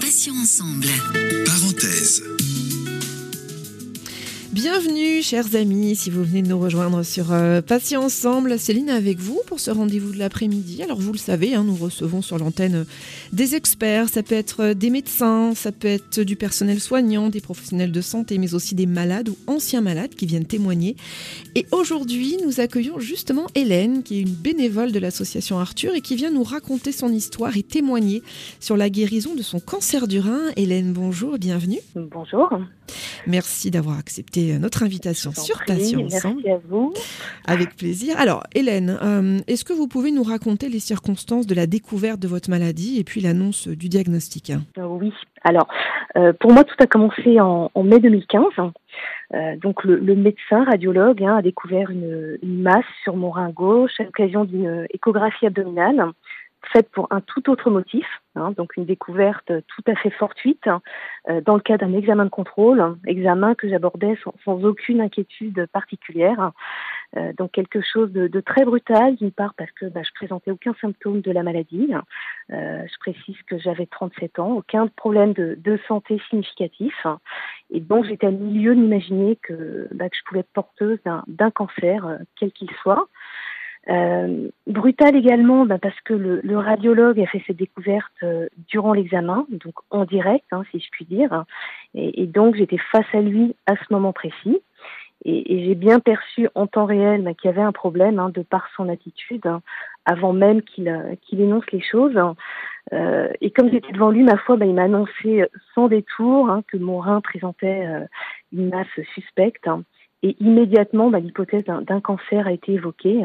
Passions ensemble. Parenthèse. Bienvenue, chers amis, si vous venez de nous rejoindre sur euh, Patients Ensemble. Céline est avec vous pour ce rendez-vous de l'après-midi. Alors, vous le savez, hein, nous recevons sur l'antenne euh, des experts. Ça peut être euh, des médecins, ça peut être du personnel soignant, des professionnels de santé, mais aussi des malades ou anciens malades qui viennent témoigner. Et aujourd'hui, nous accueillons justement Hélène, qui est une bénévole de l'association Arthur et qui vient nous raconter son histoire et témoigner sur la guérison de son cancer du rein. Hélène, bonjour, bienvenue. Bonjour. Merci d'avoir accepté euh, notre invitation sur Patients Ensemble. Merci à vous. Avec plaisir. Alors, Hélène, euh, est-ce que vous pouvez nous raconter les circonstances de la découverte de votre maladie et puis l'annonce du diagnostic Euh, Oui. Alors, euh, pour moi, tout a commencé en, en mai 2015. Euh, donc, le, le médecin radiologue hein, a découvert une, une masse sur mon rein gauche à l'occasion d'une échographie abdominale faite pour un tout autre motif, hein, donc une découverte tout à fait fortuite euh, dans le cadre d'un examen de contrôle, examen que j'abordais sans, aucune inquiétude particulière. Euh, donc quelque chose de, de très brutal, d'une part parce que bah, je présentais aucun symptôme de la maladie. Euh, je précise que j'avais 37 ans, aucun problème de, de santé significatif. Et donc j'étais à milieu d'imaginer que, bah, que je pouvais être porteuse d'un d'un cancer, euh, quel qu'il soit. Euh, brutal également bah, parce que le, le radiologue a fait cette découverte euh, durant l'examen, donc en direct, hein, si je puis dire. Et, et donc j'étais face à lui à ce moment précis. Et, et j'ai bien perçu en temps réel bah, qu'il y avait un problème hein, de par son attitude, hein, avant même qu'il euh, qu'il énonce les choses. Euh, et comme j'étais devant lui, ma foi, bah, il m'a annoncé sans détour hein, que mon rein présentait euh, une masse suspecte. hein. Et immédiatement, bah, l'hypothèse d'un cancer a été évoquée.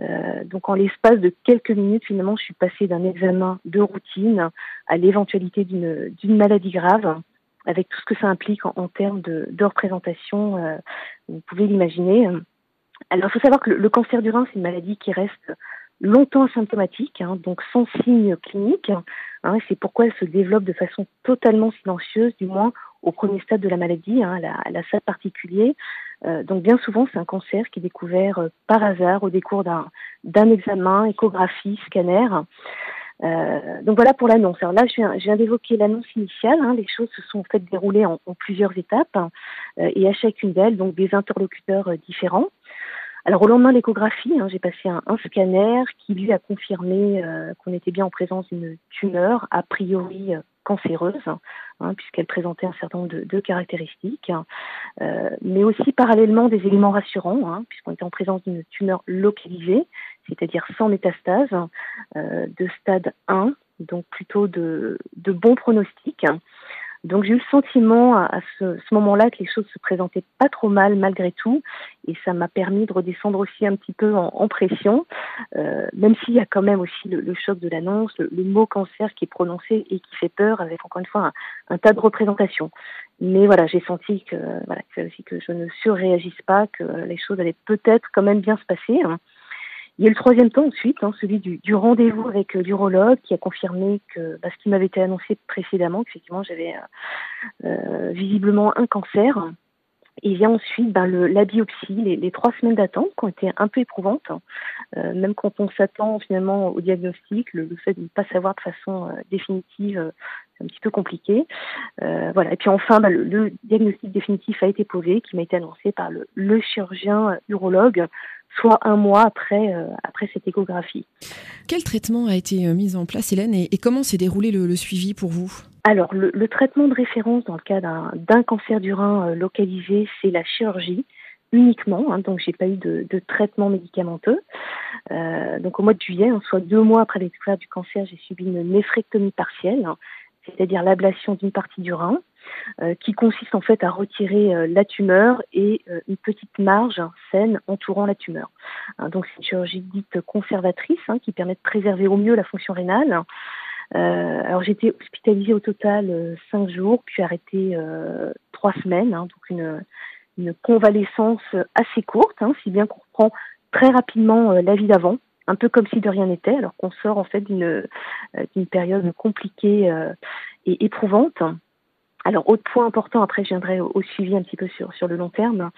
Euh, donc en l'espace de quelques minutes, finalement, je suis passée d'un examen de routine à l'éventualité d'une maladie grave, avec tout ce que ça implique en, termes de, représentation. euh, vous pouvez l'imaginer. Alors, il faut savoir que le, cancer du rein, c'est une maladie qui reste longtemps asymptomatique, hein, donc sans signe clinique. Hein, c'est pourquoi elle se développe de façon totalement silencieuse, du moins au premier stade de la maladie, hein, à la, la stade particulier. Euh, donc bien souvent, c'est un cancer qui est découvert euh, par hasard au décours d'un examen, échographie, scanner. Euh, donc voilà pour l'annonce. Alors là, je viens, d'évoquer l'annonce initiale. hein. Les choses se sont en fait déroulées en, plusieurs étapes euh, et à chacune d'elles, donc des interlocuteurs différents. Alors au lendemain de l'échographie, hein, j'ai passé un, scanner qui lui a confirmé qu'on était bien en présence d'une tumeur a priori cancéreuse, hein, puisqu'elle présentait un certain nombre de, caractéristiques. Euh, mais aussi parallèlement des éléments rassurants, hein, puisqu'on était en présence d'une tumeur localisée, c'est-à-dire sans métastase, euh, de stade 1, donc plutôt de, de bons pronostics. Donc j'ai eu le sentiment à, ce, moment-là que les choses se présentaient pas trop mal malgré tout, et ça m'a permis de redescendre aussi un petit peu en, pression, euh, même s'il y a quand même aussi le, choc de l'annonce, le, mot cancer qui est prononcé et qui fait peur, avec encore une fois un, tas de représentations. Mais voilà, j'ai senti que voilà, fallait aussi que je ne surréagisse pas, que les choses allaient peut-être quand même bien se passer. Il y a le troisième temps ensuite, hein, celui du, rendez-vous avec euh, l'urologue qui a confirmé que bah, ce qui m'avait été annoncé précédemment, qu'effectivement j'avais euh, euh, visiblement un cancer. Et vient ensuite ben, le, la biopsie, les, trois semaines d'attente qui ont été un peu éprouvantes. hein. Euh, même quand on s'attend finalement au diagnostic, le, le fait de ne pas savoir de façon définitive, c'est un petit peu compliqué. Voilà. Et puis enfin, ben, le, le diagnostic définitif a été posé, qui m'a été annoncé par le, chirurgien urologue, soit un mois après, euh, après cette échographie. Quel traitement a été euh, mis en place, Hélène, et, et comment s'est déroulé le, le suivi pour vous? Alors, le, le traitement de référence dans le cas d'un cancer du rein euh, localisé, c'est la chirurgie uniquement. Hein, donc, j'ai pas eu de, de traitement médicamenteux. Euh, donc, au mois de juillet, hein, soit deux mois après la découverte du cancer, j'ai subi une néphrectomie partielle, hein, c'est-à-dire l'ablation d'une partie du rein, qui consiste en fait à retirer euh, la tumeur et euh, une petite marge saine entourant la tumeur. Hein, donc, c'est une chirurgie dite conservatrice hein, qui permet de préserver au mieux la fonction rénale. Euh, alors j'ai été hospitalisée au total euh, cinq jours, puis arrêtée euh, trois semaines, hein, donc une, convalescence assez courte, hein, si bien qu'on reprend très rapidement euh, la vie d'avant, un peu comme si de rien n'était, alors qu'on sort en fait d'une euh, période compliquée euh, et éprouvante. Alors, autre point important, après je viendrai au, suivi un petit peu sur, sur le long terme.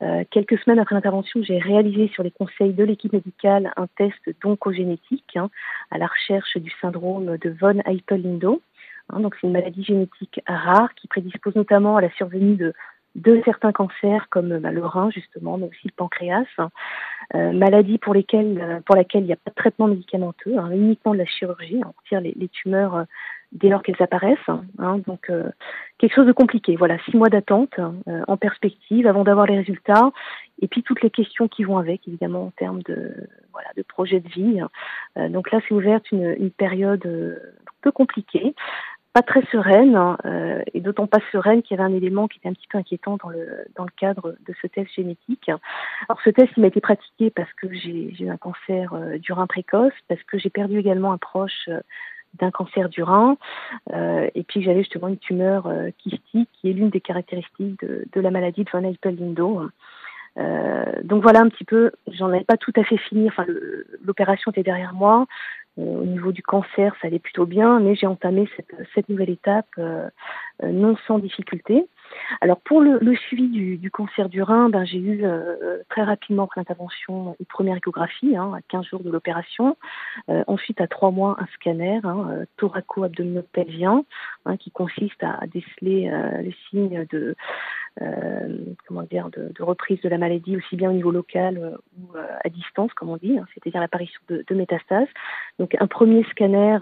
Euh, quelques semaines après l'intervention, j'ai réalisé sur les conseils de l'équipe médicale un test d'oncogénétique hein, à la recherche du syndrome de von Hippel-Lindau. Hein, donc, c'est une maladie génétique rare qui prédispose notamment à la survenue de, de certains cancers comme bah, le rein justement, mais aussi le pancréas. Euh, maladie pour lesquelles, euh, pour laquelle il n'y a pas de traitement médicamenteux, hein, uniquement de la chirurgie. On retire les, tumeurs euh, dès lors qu'elles apparaissent. Hein, donc euh, quelque chose de compliqué. Voilà, six mois d'attente euh, en perspective avant d'avoir les résultats. Et puis toutes les questions qui vont avec, évidemment, en termes de voilà de projet de vie. Euh, donc là, c'est ouverte une, une période un peu compliquée pas très sereine, euh, et d'autant pas sereine qu'il y avait un élément qui était un petit peu inquiétant dans le, dans le cadre de ce test génétique. Alors ce test, il m'a été pratiqué parce que j'ai eu un cancer du rein précoce, parce que j'ai perdu également un proche d'un cancer du rein, euh, et puis j'avais justement une tumeur euh, kystique qui est l'une des caractéristiques de, de, la maladie de von Hippel-Lindau. Euh, donc voilà un petit peu, j'en avais pas tout à fait fini, enfin l'opération était derrière moi, au niveau du cancer ça allait plutôt bien, mais j'ai entamé cette, cette, nouvelle étape non sans difficulté. Alors pour le, le suivi du, du, cancer du rein, ben, j'ai eu euh, très rapidement après l'intervention une première échographie, hein, à 15 jours de l'opération. Euh, ensuite, à 3 mois, un scanner hein, euh, thoraco-abdominopelvien hein, qui consiste à, déceler euh, les signes de, euh, comment dire, de, reprise de la maladie aussi bien au niveau local ou à distance, comme on dit, hein, c'est-à-dire l'apparition de, métastases. Donc un premier scanner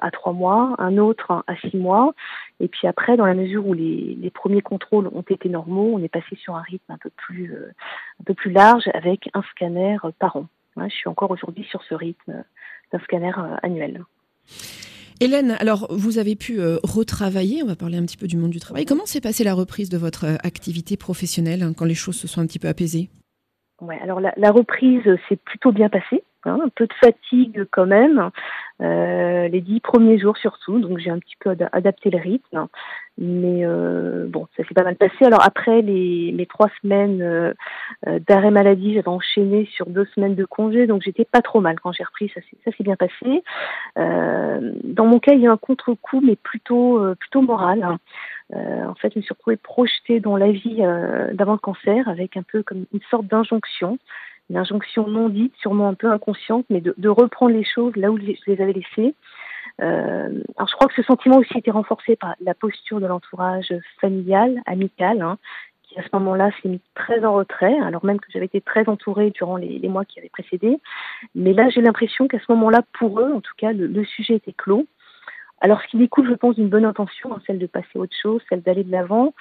à 3 mois, un autre à 6 mois, et puis après, dans la mesure où les, premiers contrôles ont été normaux, on est passé sur un rythme un peu plus, euh, large avec un scanner par an. je suis encore aujourd'hui sur ce rythme d'un scanner euh, annuel. Hélène, alors vous avez pu euh, retravailler, on va parler un petit peu du monde du travail. Comment s'est passée la reprise de votre activité professionnelle hein, quand les choses se sont un petit peu apaisées? Ouais, alors la reprise s'est plutôt bien passée. Hein, un peu de fatigue quand même, euh, les dix premiers jours surtout, donc j'ai un petit peu ad adapté le rythme, mais euh, bon, ça s'est pas mal passé. Alors après les, les trois semaines euh, d'arrêt maladie, j'avais enchaîné sur deux semaines de congé, donc j'étais pas trop mal quand j'ai repris, ça s'est bien passé. Euh, dans mon cas, il y a un contre-coup, mais plutôt euh, plutôt moral. Hein. Euh, en fait, je me suis retrouvée projetée dans la vie d'avant le cancer, avec un peu comme une sorte d'injonction une injonction non dite, sûrement un peu inconsciente, mais de, reprendre les choses là où je les avais laissées. Euh, alors je crois que ce sentiment aussi était renforcé par la posture de l'entourage familial, amical, hein, qui à ce moment-là s'est mis très en retrait, alors même que j'avais été très entourée durant les, mois qui avaient précédé. Mais là, j'ai l'impression qu'à ce moment-là, pour eux, en tout cas, le, le, sujet était clos. Alors, ce qui découle, je pense, d'une bonne intention, hein, celle de passer à autre chose, celle d'aller de l'avant,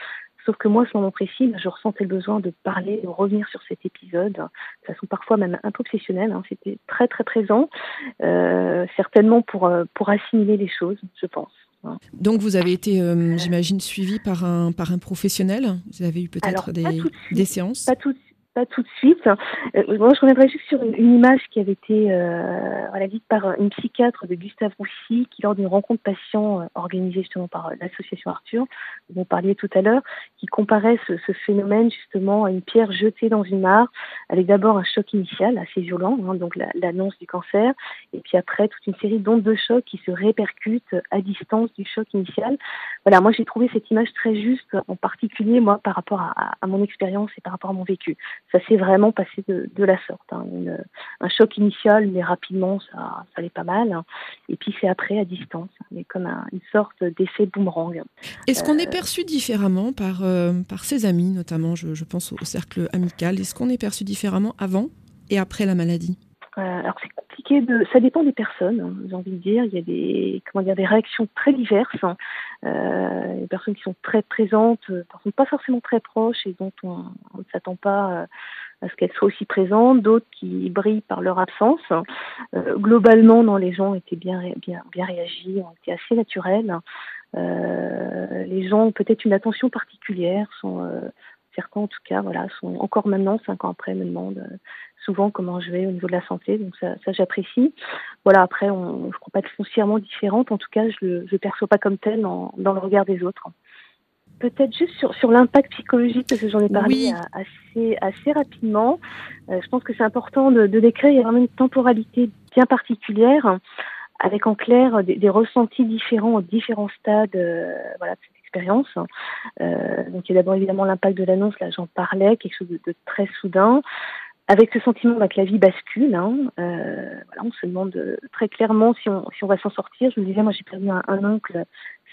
Sauf que moi, ce moment précis, je ressentais le besoin de parler, de revenir sur cet épisode, de façon parfois même un peu obsessionnelle. Hein. C'était très très présent, euh, certainement pour, euh, pour assimiler les choses, je pense. Hein. Donc vous avez été, euh, j'imagine, suivi par un, par un professionnel? Vous avez eu peut-être des, des séances? Pas tout pas tout de suite. Euh, moi, je reviendrai juste sur une, image qui avait été euh, voilà, dite par une psychiatre de Gustave Roussy, qui lors d'une rencontre patient euh, organisée justement par euh, l'association Arthur, dont vous parliez tout à l'heure, qui comparait ce, phénomène justement à une pierre jetée dans une mare, avec d'abord un choc initial assez violent, hein, donc l'annonce la, du cancer, et puis après toute une série d'ondes de choc qui se répercutent à distance du choc initial. Voilà, moi j'ai trouvé cette image très juste, en particulier moi par rapport à mon expérience et par rapport à mon vécu ça s'est vraiment passé de, de la sorte. Hein. Une, un choc initial, mais rapidement, ça, ça allait pas mal. Hein. Et puis c'est après à distance, hein. mais comme un, une sorte d'effet boomerang. Est-ce qu'on euh... est perçu différemment par, euh, par ses amis, notamment, je, je pense au cercle amical? Est-ce qu'on est perçu différemment avant et après la maladie? euh, alors c'est compliqué de, ça dépend des personnes. Hein, j'ai envie de dire, il y a des, comment dire, des réactions très diverses. Hein. Euh, des personnes qui sont très présentes, euh, personnes pas forcément très proches et dont on, ne s'attend pas euh, à ce qu'elles soient aussi présentes. D'autres qui brillent par leur absence. Euh, globalement, non, les gens étaient bien, bien, bien réagis, ont été assez naturels. Euh, les gens ont peut-être une attention particulière, sont certains en tout cas, voilà, sont encore maintenant, cinq ans après, me demandent souvent comment je vais au niveau de la santé, donc ça, ça j'apprécie. Voilà, après, on, je ne crois pas être foncièrement différente, en tout cas, je ne le perçois pas comme tel dans, dans le regard des autres. Peut-être juste sur, sur l'impact psychologique, parce que j'en ai parlé oui. assez, assez rapidement. Euh, je pense que c'est important de, de décrire, il y a vraiment une temporalité bien particulière, avec en clair des, des ressentis différents aux différents stades euh, voilà, de cette expérience. donc il y a d'abord évidemment l'impact de l'annonce, là j'en parlais, quelque chose de, très soudain avec ce sentiment bah, que la vie bascule. Hein, voilà, on se demande très clairement si on, si on va s'en sortir. Je me disais, moi j'ai perdu un, un, oncle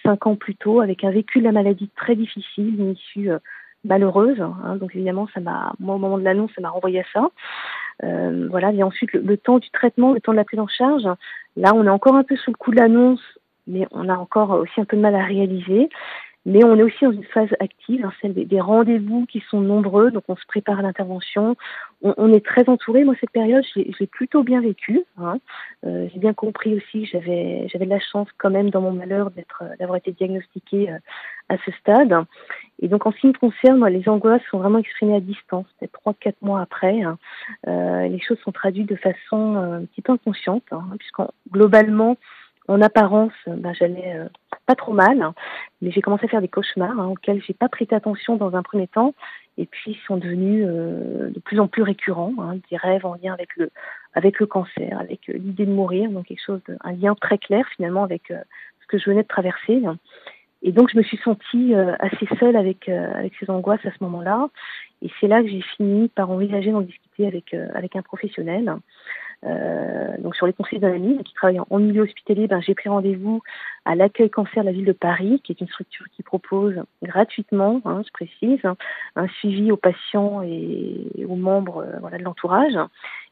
cinq ans plus tôt avec un vécu de la maladie très difficile, une issue malheureuse. Hein, donc évidemment, ça m'a, moi au moment de l'annonce, ça m'a renvoyé à ça. Euh, voilà, et ensuite le, temps du traitement, le temps de la prise en charge. Là, on est encore un peu sous le coup de l'annonce, mais on a encore aussi un peu de mal à réaliser. Mais on est aussi dans une phase active, hein, celle des, rendez-vous qui sont nombreux, donc on se prépare à l'intervention. On, est très entouré. Moi, cette période, je l'ai plutôt bien vécue. Hein. Euh, j'ai bien compris aussi que j'avais j'avais de la chance quand même dans mon malheur d'être d'avoir été diagnostiquée euh, à ce stade. Et donc, en ce qui me concerne, les angoisses sont vraiment exprimées à distance, peut-être trois, quatre mois après. Hein. Euh, les choses sont traduites de façon euh, un petit peu inconsciente, hein, puisqu'en globalement, en apparence, ben, j'allais euh, pas trop mal, hein. mais j'ai commencé à faire des cauchemars hein, auxquels j'ai pas prêté attention dans un premier temps, et puis ils sont devenus euh, de plus en plus récurrents, hein, des rêves en lien avec le avec le cancer, avec euh, l'idée de mourir, donc quelque chose, de, un lien très clair finalement avec ce que je venais de traverser. Et donc je me suis sentie assez seule avec avec ces angoisses à ce moment-là, et c'est là que j'ai fini par envisager d'en discuter avec avec un professionnel. Euh, donc sur les conseils ami qui travaille en, milieu hospitalier, ben, j'ai pris rendez-vous à l'accueil cancer de la ville de Paris, qui est une structure qui propose gratuitement, hein, je précise, un suivi aux patients et, aux membres euh, voilà, de l'entourage.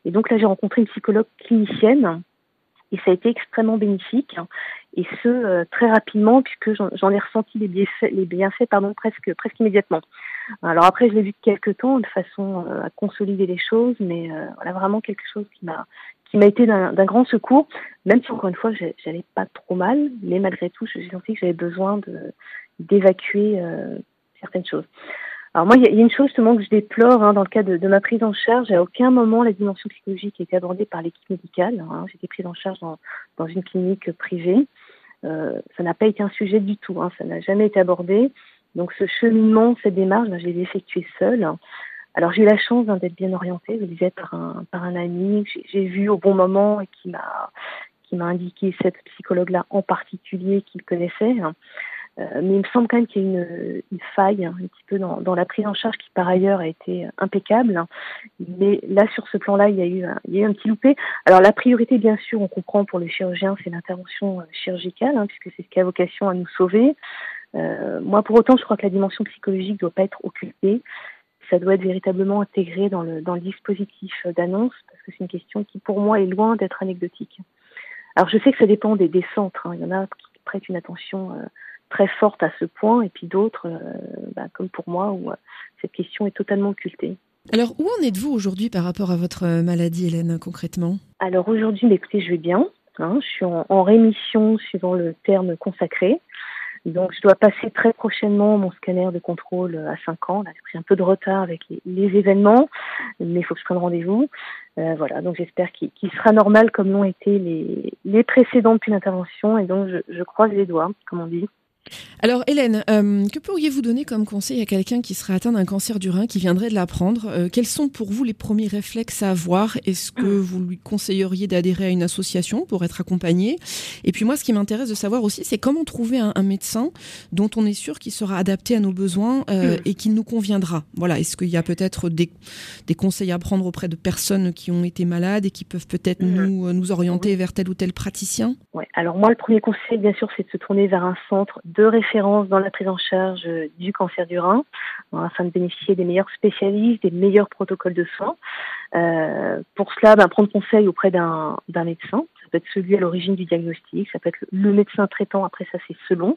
Et donc là, j'ai rencontré une psychologue clinicienne et ça a été extrêmement bénéfique et ce euh, très rapidement puisque j'en ai ressenti les bienfaits, les bienfaits pardon, presque, presque immédiatement. Alors après, je l'ai vu de quelques temps de façon euh, à consolider les choses, mais euh, voilà vraiment quelque chose qui m'a qui m'a été d'un grand secours, même si encore une fois, j'allais pas trop mal, mais malgré tout, j'ai senti que j'avais besoin d'évacuer certaines choses. Alors moi, il y, a une chose justement que je déplore hein, dans le cadre de, ma prise en charge. À aucun moment la dimension psychologique a été abordée par l'équipe médicale. Hein. J'étais prise en charge dans, dans une clinique privée. Euh, ça n'a pas été un sujet du tout. Hein. Ça n'a jamais été abordé. Donc ce cheminement, cette démarche, ben, je l'ai effectuée seule. Alors j'ai eu la chance hein, d'être bien orientée, je disais par un par un ami que j'ai vu au bon moment et qui m'a qui m'a indiqué cette psychologue-là en particulier qu'il connaissait. Euh, mais il me semble quand même qu'il y a une, une faille hein, un petit peu dans, dans, la prise en charge qui par ailleurs a été impeccable. Mais là sur ce plan-là, il y a eu un, il y a eu un petit loupé. Alors la priorité, bien sûr, on comprend pour le chirurgien, c'est l'intervention euh, chirurgicale, hein, puisque c'est ce qui a vocation à nous sauver. Euh, moi, pour autant, je crois que la dimension psychologique doit pas être occultée. Ça doit être véritablement intégré dans le, dans le dispositif d'annonce, parce que c'est une question qui, pour moi, est loin d'être anecdotique. Alors, je sais que ça dépend des, des centres. Hein. Il y en a qui prêtent une attention euh, très forte à ce point, et puis d'autres, euh, bah, comme pour moi, où cette question est totalement occultée. Alors, où en êtes-vous aujourd'hui par rapport à votre maladie, Hélène, concrètement? Alors, aujourd'hui, bah, écoutez, je vais bien. Hein. je suis en, en, rémission suivant le terme consacré. Donc, je dois passer très prochainement mon scanner de contrôle à 5 ans. J'ai un peu de retard avec les, événements, mais il faut que je prenne rendez-vous. Euh, voilà, donc j'espère qu'il sera normal comme l'ont été les, les précédentes depuis l'intervention. Et donc, je, je croise les doigts, comme on dit. Alors Hélène, euh, que pourriez-vous donner comme conseil à quelqu'un qui serait atteint d'un cancer du rein, qui viendrait de l'apprendre? Euh, Quels sont pour vous les premiers réflexes à avoir? Est-ce que vous lui conseilleriez d'adhérer à une association pour être accompagné? Et puis moi, ce qui m'intéresse de savoir aussi, c'est comment trouver un, médecin dont on est sûr qu'il sera adapté à nos besoins euh, et qu'il nous conviendra. Voilà, est-ce qu'il y a peut-être des, conseils à prendre auprès de personnes qui ont été malades et qui peuvent peut-être nous, nous orienter vers tel ou tel praticien? Ouais. Alors moi, le premier conseil, bien sûr, c'est de se tourner vers un centre de référence dans la prise en charge du cancer du rein, afin de bénéficier des meilleurs spécialistes, des meilleurs protocoles de soins. Euh, pour cela, ben, prendre conseil auprès d'un médecin. Ça peut être celui à l'origine du diagnostic, ça peut être le médecin traitant, après ça c'est selon.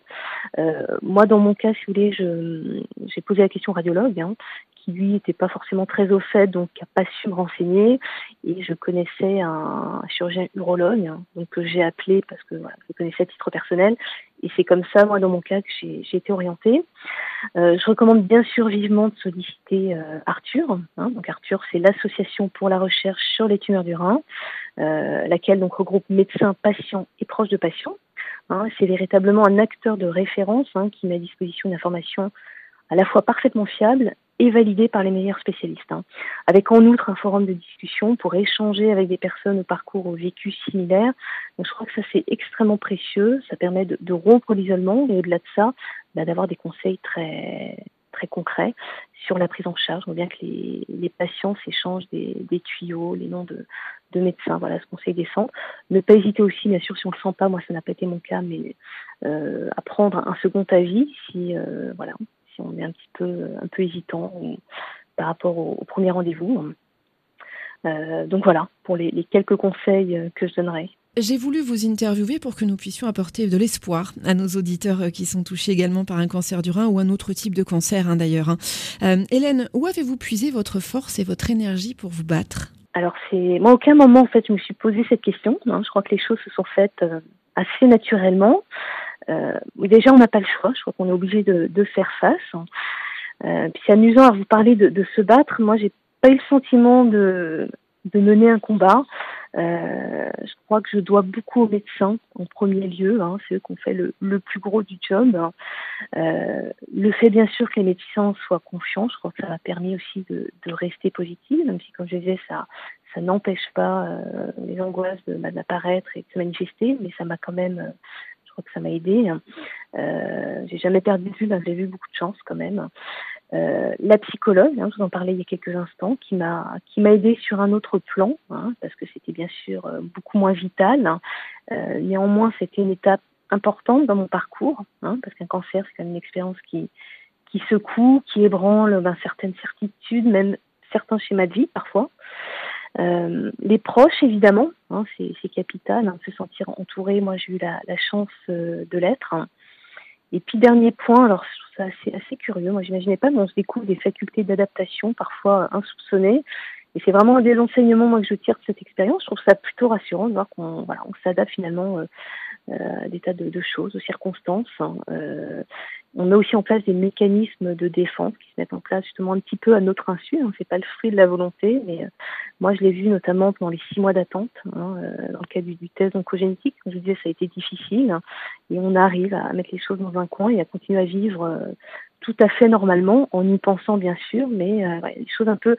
Euh, moi, dans mon cas, si vous voulez, j'ai posé la question au radiologue, hein, qui lui n'était pas forcément très au fait, donc n'a pas su me renseigner. Et je connaissais un chirurgien urologue, donc que j'ai appelé parce que je connaissais à titre personnel. Et c'est comme ça, moi, dans mon cas, que j'ai été orientée. Euh, je recommande bien sûr vivement de solliciter euh, Arthur. Hein. donc Arthur, c'est l'association pour la recherche sur les tumeurs du rein, euh, laquelle donc regroupe médecins, patients et proches de patients. Hein. c'est véritablement un acteur de référence hein, qui met à disposition une information à la fois parfaitement fiable et validé par les meilleurs spécialistes. Hein. Avec en outre un forum de discussion pour échanger avec des personnes au parcours au vécu similaire. Donc je crois que ça c'est extrêmement précieux. Ça permet de, rompre l'isolement et au-delà de ça, bah, d'avoir des conseils très très concrets sur la prise en charge. On voit bien que les, les patients s'échangent des, des, tuyaux, les noms de, de médecins, voilà ce conseil des. Ne pas hésiter aussi, bien sûr, si on le sent pas, moi ça n'a pas été mon cas, mais euh, à prendre un second avis si euh, voilà si on est un petit peu un peu hésitant par rapport au, au premier rendez-vous. Euh, donc voilà pour les, les quelques conseils que je donnerais. J'ai voulu vous interviewer pour que nous puissions apporter de l'espoir à nos auditeurs qui sont touchés également par un cancer du rein ou un autre type de cancer hein, d'ailleurs. Hein. Euh, Hélène, où avez-vous puisé votre force et votre énergie pour vous battre? Alors c'est moi, à aucun moment en fait je me suis posé cette question. Hein. Je crois que les choses se sont faites euh, assez naturellement. Euh, déjà on n'a pas le choix. Je crois qu'on est obligé de, faire face. Euh, c'est amusant à vous parler de, se battre. Moi j'ai pas eu le sentiment de mener un combat. Euh, je crois que je dois beaucoup aux médecins en premier lieu, hein, c'est eux qui ont fait le, plus gros du job. Le fait bien sûr que les médecins soient confiants, je crois que ça m'a permis aussi de, rester positive, même si comme je disais, ça, n'empêche pas les angoisses d'apparaître et de se manifester, mais ça m'a quand même, crois que ça m'a aidé. Euh, j'ai jamais perdu de vue, j'ai vu beaucoup de chance quand même. Euh, la psychologue, hein, je vous en parlais il y a quelques instants, qui m'a qui m'a aidé sur un autre plan, hein, parce que c'était bien sûr euh, beaucoup moins vital. Hein. Euh, néanmoins, c'était une étape importante dans mon parcours, hein, parce qu'un cancer, c'est quand même une expérience qui qui secoue, qui ébranle ben, certaines certitudes, même certains schémas de vie parfois. Euh, les proches, évidemment, hein, c'est capital, hein, se sentir entouré. Moi, j'ai eu la, la chance euh, de l'être. Et puis dernier point, alors je trouve ça assez, assez curieux. Moi, j'imaginais pas, mais on se découvre des facultés d'adaptation parfois insoupçonnées. Et c'est vraiment un des enseignements moi que je tire de cette expérience. Je trouve ça plutôt rassurant de voir qu'on voilà, on s'adapte finalement euh, euh, à des tas de, de, choses, aux circonstances. Hein. Euh, on met aussi en place des mécanismes de défense qui se mettent en place justement un petit peu à notre insu. Hein. C'est pas le fruit de la volonté, mais euh, moi je l'ai vu notamment pendant les six mois d'attente hein, euh, dans le cas du, du test oncogénétique. Je disais, ça a été difficile hein, et on arrive à mettre les choses dans un coin et à continuer à vivre euh, tout à fait normalement en y pensant bien sûr, mais euh, ouais, des choses un peu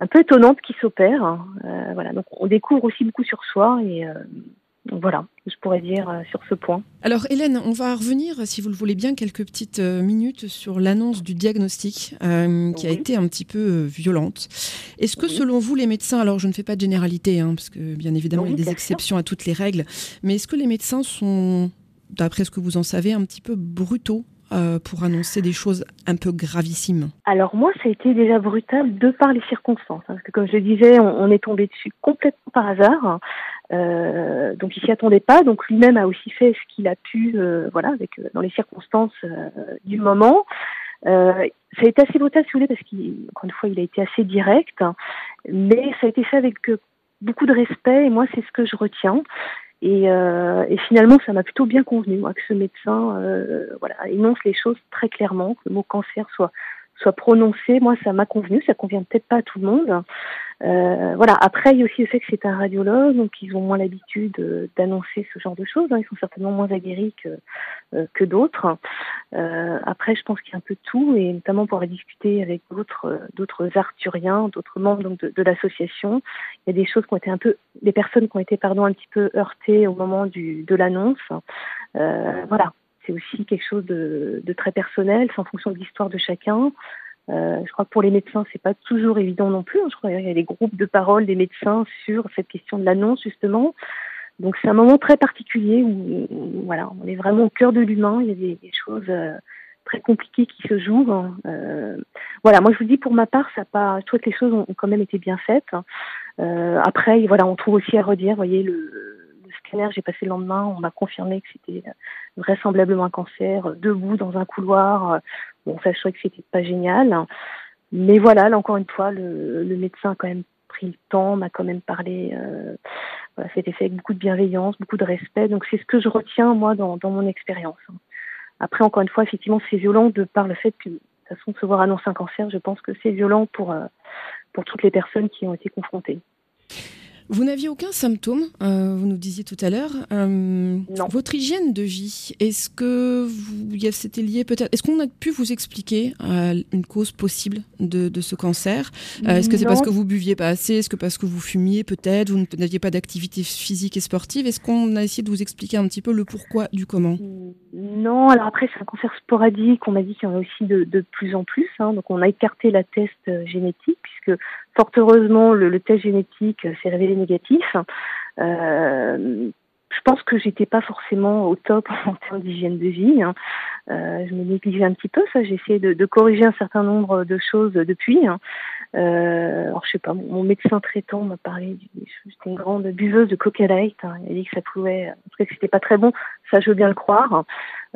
un peu étonnantes qui s'opèrent. Hein. Voilà, donc on découvre aussi beaucoup sur soi et voilà, je pourrais dire euh, sur ce point. Alors Hélène, on va revenir, si vous le voulez bien, quelques petites euh, minutes sur l'annonce du diagnostic euh, qui oui. a été un petit peu violente. Est-ce que oui. selon vous, les médecins, alors je ne fais pas de généralité, hein, parce que bien évidemment oui, il y a des exceptions sûr. à toutes les règles, mais est-ce que les médecins sont, d'après ce que vous en savez, un petit peu brutaux euh, pour annoncer des choses un peu gravissimes? Alors moi, ça a été déjà brutal de par les circonstances. Hein, parce que comme je disais, on, on, est tombé dessus complètement par hasard. Euh, donc il s'y attendait pas. Donc lui-même a aussi fait ce qu'il a pu, euh, voilà, avec euh, dans les circonstances du moment. Ça a été assez brutal, si vous voulez, parce qu'encore une fois, il a été assez direct, mais ça a été fait avec beaucoup de respect. Et moi, c'est ce que je retiens. Et, finalement, ça m'a plutôt bien convenu, moi, que ce médecin voilà, énonce les choses très clairement, que le mot cancer soit, soit prononcé. Moi, ça m'a convenu, ça convient peut-être pas à tout le monde. Euh, voilà. Après, il y a aussi le fait que c'est un radiologue, donc ils ont moins l'habitude euh, d'annoncer ce genre de choses. Hein. Ils sont certainement moins aguerris que, euh, que d'autres. Après, je pense qu'il y a un peu tout, et notamment pour discuter avec d'autres d'autres arthuriens, d'autres membres donc, de, de l'association, il y a des choses qui ont été un peu, des personnes qui ont été pardon un petit peu heurtées au moment du de l'annonce. voilà. C'est aussi quelque chose de, très personnel, c'est en fonction de l'histoire de chacun. Euh, je crois que pour les médecins, c'est pas toujours évident non plus. Je crois qu'il y a des groupes de parole des médecins sur cette question de l'annonce justement. Donc c'est un moment très particulier où, voilà, on est vraiment au cœur de l'humain. Il y a des, choses euh, très compliquées qui se jouent. Hein. Euh, voilà, moi je vous dis pour ma part, ça pas. Je les choses ont, ont quand même été bien faites. Après, voilà, on trouve aussi à redire. Voyez le j'ai passé le lendemain, on m'a confirmé que c'était vraisemblablement un cancer, debout dans un couloir. Bon, ça, je trouvais que c'était pas génial. Mais voilà, là encore une fois, le, médecin a quand même pris le temps, m'a quand même parlé. Euh, voilà, c'était fait avec beaucoup de bienveillance, beaucoup de respect. Donc c'est ce que je retiens moi dans, mon expérience. Après, encore une fois, effectivement, c'est violent de par le fait que, de toute façon, de se voir annoncer un cancer, je pense que c'est violent pour, euh, pour toutes les personnes qui ont été confrontées. Vous n'aviez aucun symptôme, euh, vous nous disiez tout à l'heure. Euh, non. Votre hygiène de vie, est-ce que c'était lié peut-être Est-ce qu'on a pu vous expliquer euh, une cause possible de, de ce cancer? Est-ce que c'est parce que vous buviez pas assez? Est-ce que parce que vous fumiez peut-être Vous n'aviez pas d'activité physique et sportive? Est-ce qu'on a essayé de vous expliquer un petit peu le pourquoi du comment? Non, alors après c'est un cancer sporadique. On m'a dit qu'il y en a aussi de, de plus en plus. Hein, donc on a écarté la test génétique puisque fort heureusement le, le test génétique s'est révélé négatif. Euh, je pense que j'étais pas forcément au top en termes d'hygiène de vie. Hein. Euh, je me négligeais un petit peu, ça. J'ai essayé de, de, corriger un certain nombre de choses depuis. Hein. Euh, alors je sais pas, mon, médecin traitant m'a parlé. J'étais une grande buveuse de Coca Light. Hein. Il a dit que ça pouvait, en tout cas que c'était pas très bon. Ça, je veux bien le croire.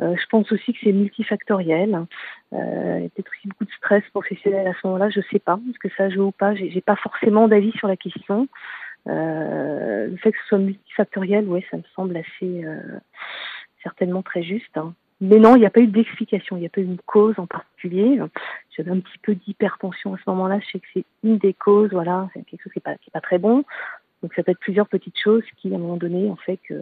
Euh, je pense aussi que c'est multifactoriel. Euh, peut-être aussi beaucoup de stress professionnel à ce moment-là. Je sais pas, est-ce que ça joue ou pas. J'ai pas forcément d'avis sur la question. Euh, le fait que ce soit multifactoriel, ouais, ça me semble assez euh, certainement très juste. Hein. Mais non, il n'y a pas eu d'explication, il n'y a pas eu une cause en particulier. J'avais un petit peu d'hypertension à ce moment-là. Je sais que c'est une des causes, voilà, c'est quelque chose qui n'est pas, pas très bon. Donc ça peut être plusieurs petites choses qui, à un moment donné, ont fait que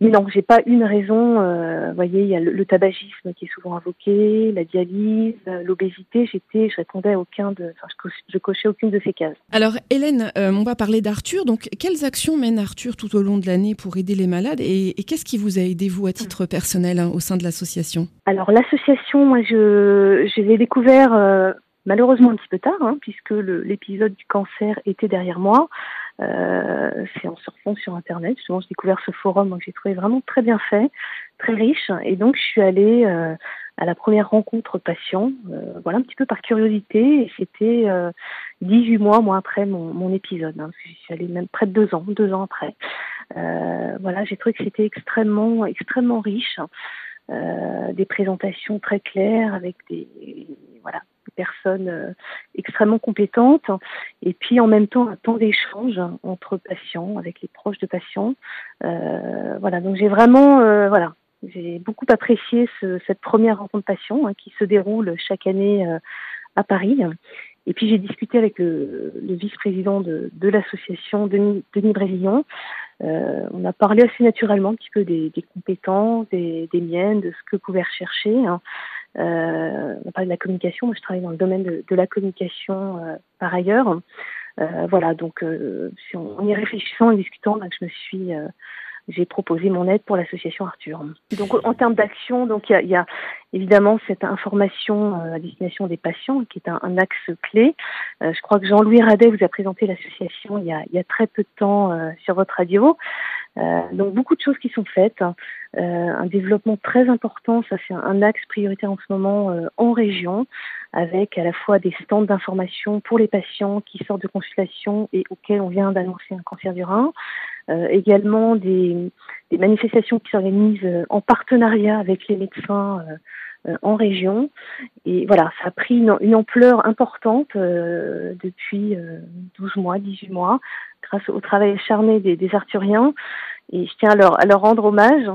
mais non, j'ai pas une raison. Euh, vous voyez, il y a le, tabagisme qui est souvent invoqué, la dialyse, euh, l'obésité. J'étais, je répondais à aucun de, enfin, je, cochais, aucune de ces cases. Alors, Hélène, euh, on va parler d'Arthur. Donc, quelles actions mène Arthur tout au long de l'année pour aider les malades et, qu'est-ce qui vous a aidé vous à titre personnel hein, au sein de l'association? Alors, l'association, moi, je, je l'ai découvert malheureusement un petit peu tard, hein, puisque l'épisode du cancer était derrière moi. Euh, c'est en surfant sur Internet. Justement, j'ai découvert ce forum que j'ai trouvé vraiment très bien fait, très riche. Et donc, je suis allée euh, à la première rencontre patient, euh, voilà, un petit peu par curiosité. Et c'était 18 mois, moi, après mon, mon épisode. Hein, je suis allée même près de deux ans, deux ans après. voilà, j'ai trouvé que c'était extrêmement, extrêmement riche. des présentations très claires avec des voilà personnes euh, extrêmement compétentes et puis en même temps un temps d'échange entre patients, avec les proches de patients. Euh, voilà, donc j'ai vraiment, euh, voilà, j'ai beaucoup apprécié ce, cette première rencontre patient hein, qui se déroule chaque année à Paris. Et puis j'ai discuté avec le, vice-président de, l'association, Denis, Denis Brévillon. Euh, on a parlé assez naturellement un petit peu des, compétences, des, des, miennes, de ce que pouvait rechercher. Hein. Euh, on parle de la communication. Moi, je travaille dans le domaine de, de la communication euh, par ailleurs. Euh, voilà, donc si on, en y réfléchissant, en discutant, ben, je me suis j'ai proposé mon aide pour l'association Arthur. Donc en termes d'action, donc il y a, y a, évidemment cette information à destination des patients qui est un, un axe clé. Euh, je crois que Jean-Louis Radet vous a présenté l'association il, y a, il y a très peu de temps euh, sur votre radio. Euh, donc beaucoup de choses qui sont faites, euh, un développement très important, ça c'est un axe prioritaire en ce moment euh, en région, avec à la fois des stands d'information pour les patients qui sortent de consultation et auxquels on vient d'annoncer un cancer du rein, également des, des, manifestations qui s'organisent en partenariat avec les médecins en région. Et voilà, ça a pris une, une ampleur importante euh, depuis euh, 12 mois, 18 mois, grâce au travail acharné des, des Arthuriens. Et je tiens à leur, à leur rendre hommage.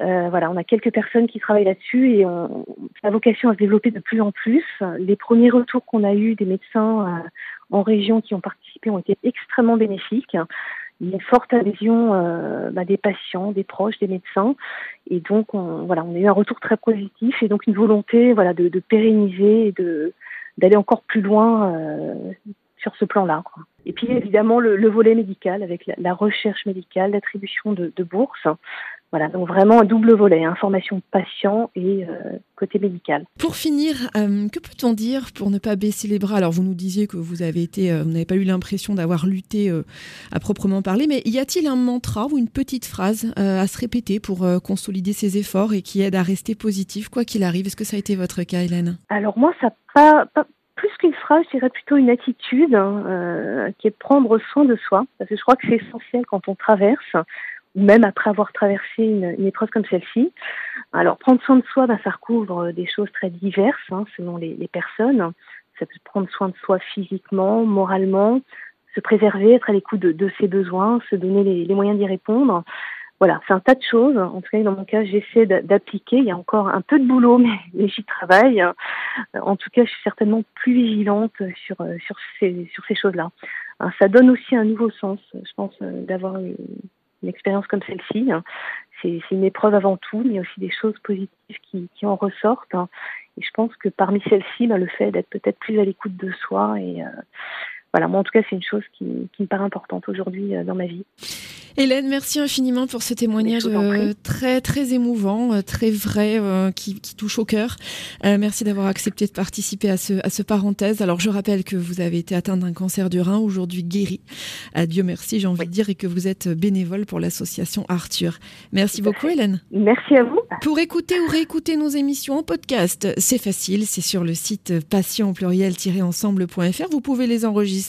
Euh, voilà, on a quelques personnes qui travaillent là-dessus et on, la vocation à se développer de plus en plus. Les premiers retours qu'on a eus des médecins euh, en région qui ont participé ont été extrêmement bénéfiques. Il y a une forte adhésion euh, bah, des patients, des proches, des médecins, et donc on, voilà, on a eu un retour très positif et donc une volonté voilà de, de pérenniser et de d'aller encore plus loin euh, sur ce plan-là. Et puis évidemment le, le, volet médical avec la, la recherche médicale, l'attribution de, de bourses. Voilà, donc vraiment un double volet, information patient et euh, côté médical. Pour finir, euh, que peut-on dire pour ne pas baisser les bras? Alors vous nous disiez que vous avez été, euh, vous n'avez pas eu l'impression d'avoir lutté à proprement parler, mais y a-t-il un mantra ou une petite phrase à se répéter pour consolider ses efforts et qui aide à rester positif quoi qu'il arrive? Est-ce que ça a été votre cas, Hélène? Alors moi, ça pas, pas plus qu'une phrase, je dirais plutôt une attitude hein, euh, qui est prendre soin de soi, parce que je crois que c'est essentiel quand on traverse, ou même après avoir traversé une, une épreuve comme celle-ci. Alors prendre soin de soi, ben, ça recouvre des choses très diverses hein, selon les, les personnes. Ça peut prendre soin de soi physiquement, moralement, se préserver, être à l'écoute de, de, ses besoins, se donner les, les moyens d'y répondre. Voilà, c'est un tas de choses. En tout cas, dans mon cas, j'essaie d'appliquer. Il y a encore un peu de boulot, mais, j'y travaille. En tout cas, je suis certainement plus vigilante sur, sur ces, sur ces choses-là. hein, ça donne aussi un nouveau sens, je pense, d'avoir une, expérience comme celle-ci. Hein. C'est une épreuve avant tout, mais aussi des choses positives qui, en ressortent. Hein. Et je pense que parmi celles-ci, bah, le fait d'être peut-être plus à l'écoute de soi et voilà, moi en tout cas, c'est une chose qui, me paraît importante aujourd'hui euh, dans ma vie. Hélène, merci infiniment pour ce témoignage euh, très très émouvant, euh, très vrai, qui, touche au cœur. merci d'avoir accepté de participer à ce, à ce parenthèse. Alors je rappelle que vous avez été atteint d'un cancer du rein, aujourd'hui guéri. Dieu merci, j'ai envie de dire, et que vous êtes bénévole pour l'association Arthur. Merci beaucoup Hélène. Merci à vous. Pour écouter ou réécouter nos émissions en podcast, c'est facile, c'est sur le site patient pluriel-ensemble.fr. Vous pouvez les enregistrer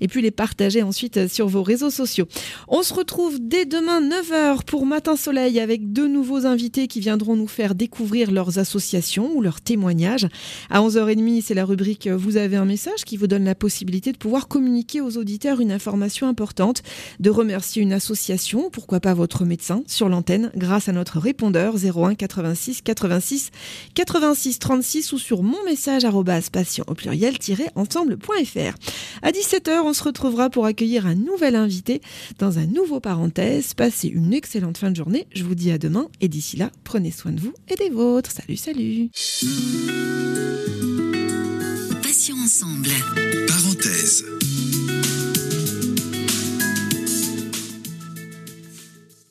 et puis les partager ensuite sur vos réseaux sociaux. On se retrouve dès demain 9h pour Matin Soleil avec deux nouveaux invités qui viendront nous faire découvrir leurs associations ou leurs témoignages. À 11h30, c'est la rubrique Vous avez un message qui vous donne la possibilité de pouvoir communiquer aux auditeurs une information importante, de remercier une association, pourquoi pas votre médecin, sur l'antenne grâce à notre répondeur 01 86 86 86 36 ou sur mon message patient au pluriel-ensemble.fr. À 17h, on se retrouvera pour accueillir un nouvel invité dans un nouveau parenthèse. Passez une excellente fin de journée. Je vous dis à demain et d'ici là, prenez soin de vous et des vôtres. Salut, salut. Passions ensemble. Parenthèse.